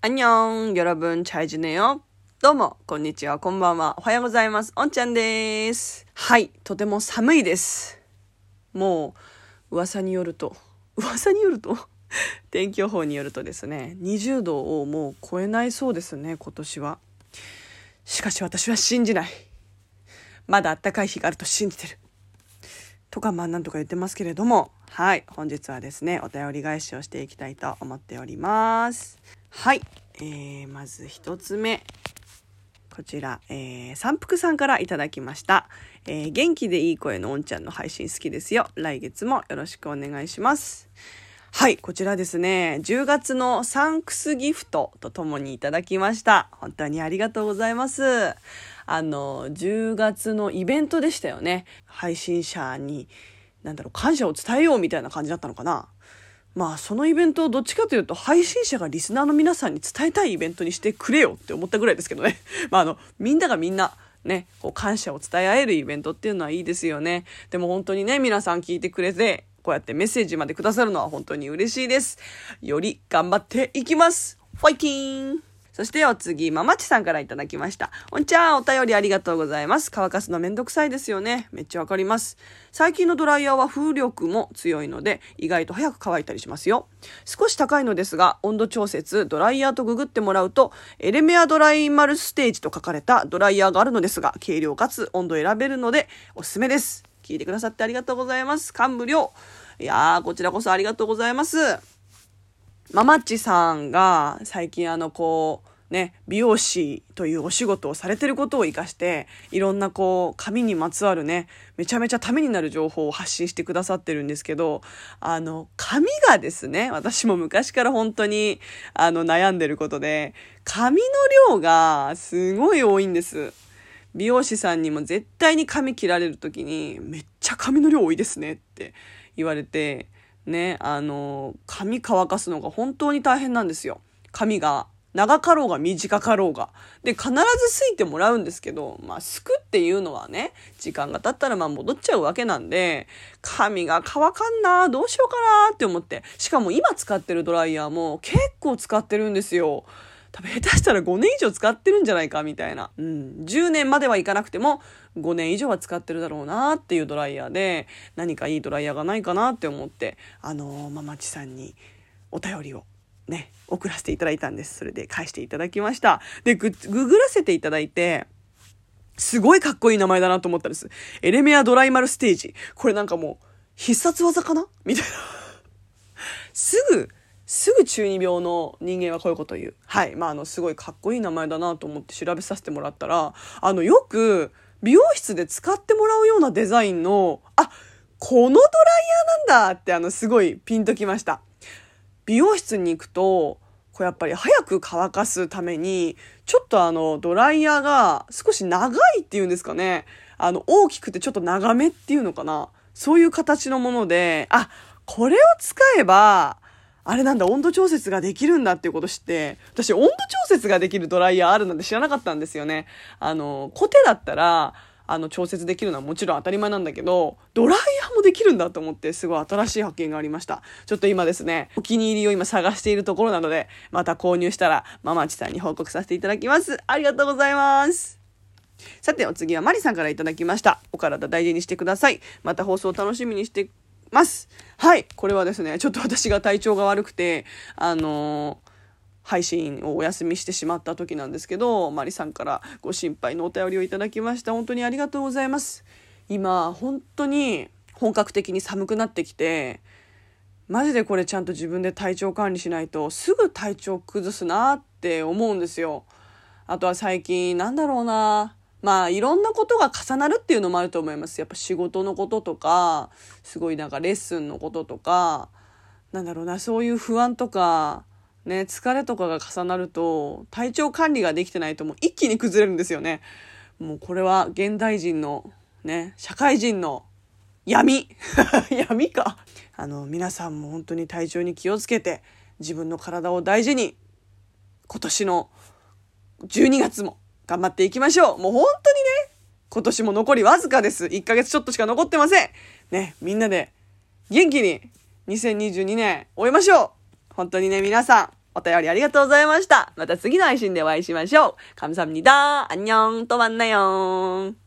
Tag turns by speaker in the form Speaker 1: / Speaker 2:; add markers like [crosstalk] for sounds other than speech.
Speaker 1: あニョン、ギ、よラぶん、チャイジネよ。どうも、こんにちは、こんばんは、おはようございます。おんちゃんです。[laughs] はい、とても寒いです。もう、噂によると、噂によると天気予報によるとですね、20度をもう超えないそうですね、今年は。しかし私は信じない。まだ暖かい日があると信じてる。とかまあなんとか言ってますけれどもはい本日はですねお便り返しをしていきたいと思っておりますはい、えー、まず1つ目。こちら、えー、三福さんからいただきました。えー、元気でいい声のおんちゃんの配信好きですよ。来月もよろしくお願いします。はい、こちらですね、10月のサンクスギフトとともにいただきました。本当にありがとうございます。あの、10月のイベントでしたよね。配信者に、なんだろう、感謝を伝えようみたいな感じだったのかな。まあそのイベントをどっちかというと配信者がリスナーの皆さんに伝えたいイベントにしてくれよって思ったぐらいですけどね。[laughs] まああの、みんながみんなね、こう感謝を伝え合えるイベントっていうのはいいですよね。でも本当にね、皆さん聞いてくれて、こうやってメッセージまでくださるのは本当に嬉しいです。より頑張っていきますファイティーンそしてお次、ままちさんからいただきました。おんちゃん、お便りありがとうございます。乾かすのめんどくさいですよね。めっちゃわかります。最近のドライヤーは風力も強いので、意外と早く乾いたりしますよ。少し高いのですが、温度調節、ドライヤーとググってもらうと、エレメアドライマルステージと書かれたドライヤーがあるのですが、軽量かつ温度選べるので、おすすめです。聞いてくださってありがとうございます。感無量。いやー、こちらこそありがとうございます。ママッチさんが最近あのこう、ね、美容師というお仕事をされてることを活かして、いろんなこう、髪にまつわるね、めちゃめちゃためになる情報を発信してくださってるんですけど、あの、髪がですね、私も昔から本当に、あの、悩んでることで、髪の量がすごい多いんです。美容師さんにも絶対に髪切られる時に、めっちゃ髪の量多いですねって言われて、ね、あの、髪乾かすのが本当に大変なんですよ。髪が長かろうが短かろうが。で、必ずすいてもらうんですけど、まあ、すくっていうのはね、時間が経ったらまあ戻っちゃうわけなんで、髪が乾かんなどうしようかなって思って。しかも今使ってるドライヤーも結構使ってるんですよ。多分下手したら5年以上使ってるんじゃないかみたいな。うん。10年まではいかなくても5年以上は使ってるだろうなっていうドライヤーで何かいいドライヤーがないかなって思ってあのー、ママチさんにお便りをね、送らせていただいたんです。それで返していただきました。で、ググらせていただいて、すごいかっこいい名前だなと思ったんです。エレメアドライマルステージ。これなんかもう、必殺技かなみたいな。すぐ、すぐ中二病の人間はこういうことを言う。はい。まあ、あの、すごいかっこいい名前だなと思って調べさせてもらったら、あの、よく、美容室で使ってもらうようなデザインの、あ、このドライヤーなんだって、あの、すごいピンときました。美容室に行くと、こうやっぱり早く乾かすために、ちょっとあの、ドライヤーが少し長いっていうんですかね。あの、大きくてちょっと長めっていうのかな。そういう形のもので、あ、これを使えば、あれなんだ、温度調節ができるんだっていうこと知って、私温度調節ができるドライヤーあるなんて知らなかったんですよね。あの、コテだったら、あの、調節できるのはもちろん当たり前なんだけど、ドライヤーもできるんだと思って、すごい新しい発見がありました。ちょっと今ですね、お気に入りを今探しているところなので、また購入したら、ママチさんに報告させていただきます。ありがとうございます。さて、お次はマリさんから頂きました。お体大事にしてください。また放送楽しみにしてます。はい。これはですね、ちょっと私が体調が悪くて、あのー配信をお休みしてしまった時なんですけど、マリさんからご心配のお便りをいただきました。本当にありがとうございます。今、本当に本格的に寒くなってきて、マジでこれちゃんと自分で体調管理しないとすぐ体調崩すなって思うんですよ。あとは最近なんだろうな。まあいろんなことが重なるっていうのもあると思います。やっぱ仕事のこととか、すごいなんかレッスンのこととか、なんだろうな、そういう不安とか、ね、疲れとかが重なると、体調管理ができてないともう一気に崩れるんですよね。もうこれは現代人の、ね、社会人の闇 [laughs] 闇か。あの、皆さんも本当に体調に気をつけて、自分の体を大事に、今年の12月も頑張っていきましょう。もう本当にね、今年も残りわずかです。1ヶ月ちょっとしか残ってません。ね、みんなで元気に2022年終えましょう。本当にね、皆さん、 お便りありがとうございました。また次の配信でお会いしましょう。감사합니다。 안녕。とまんなよーん。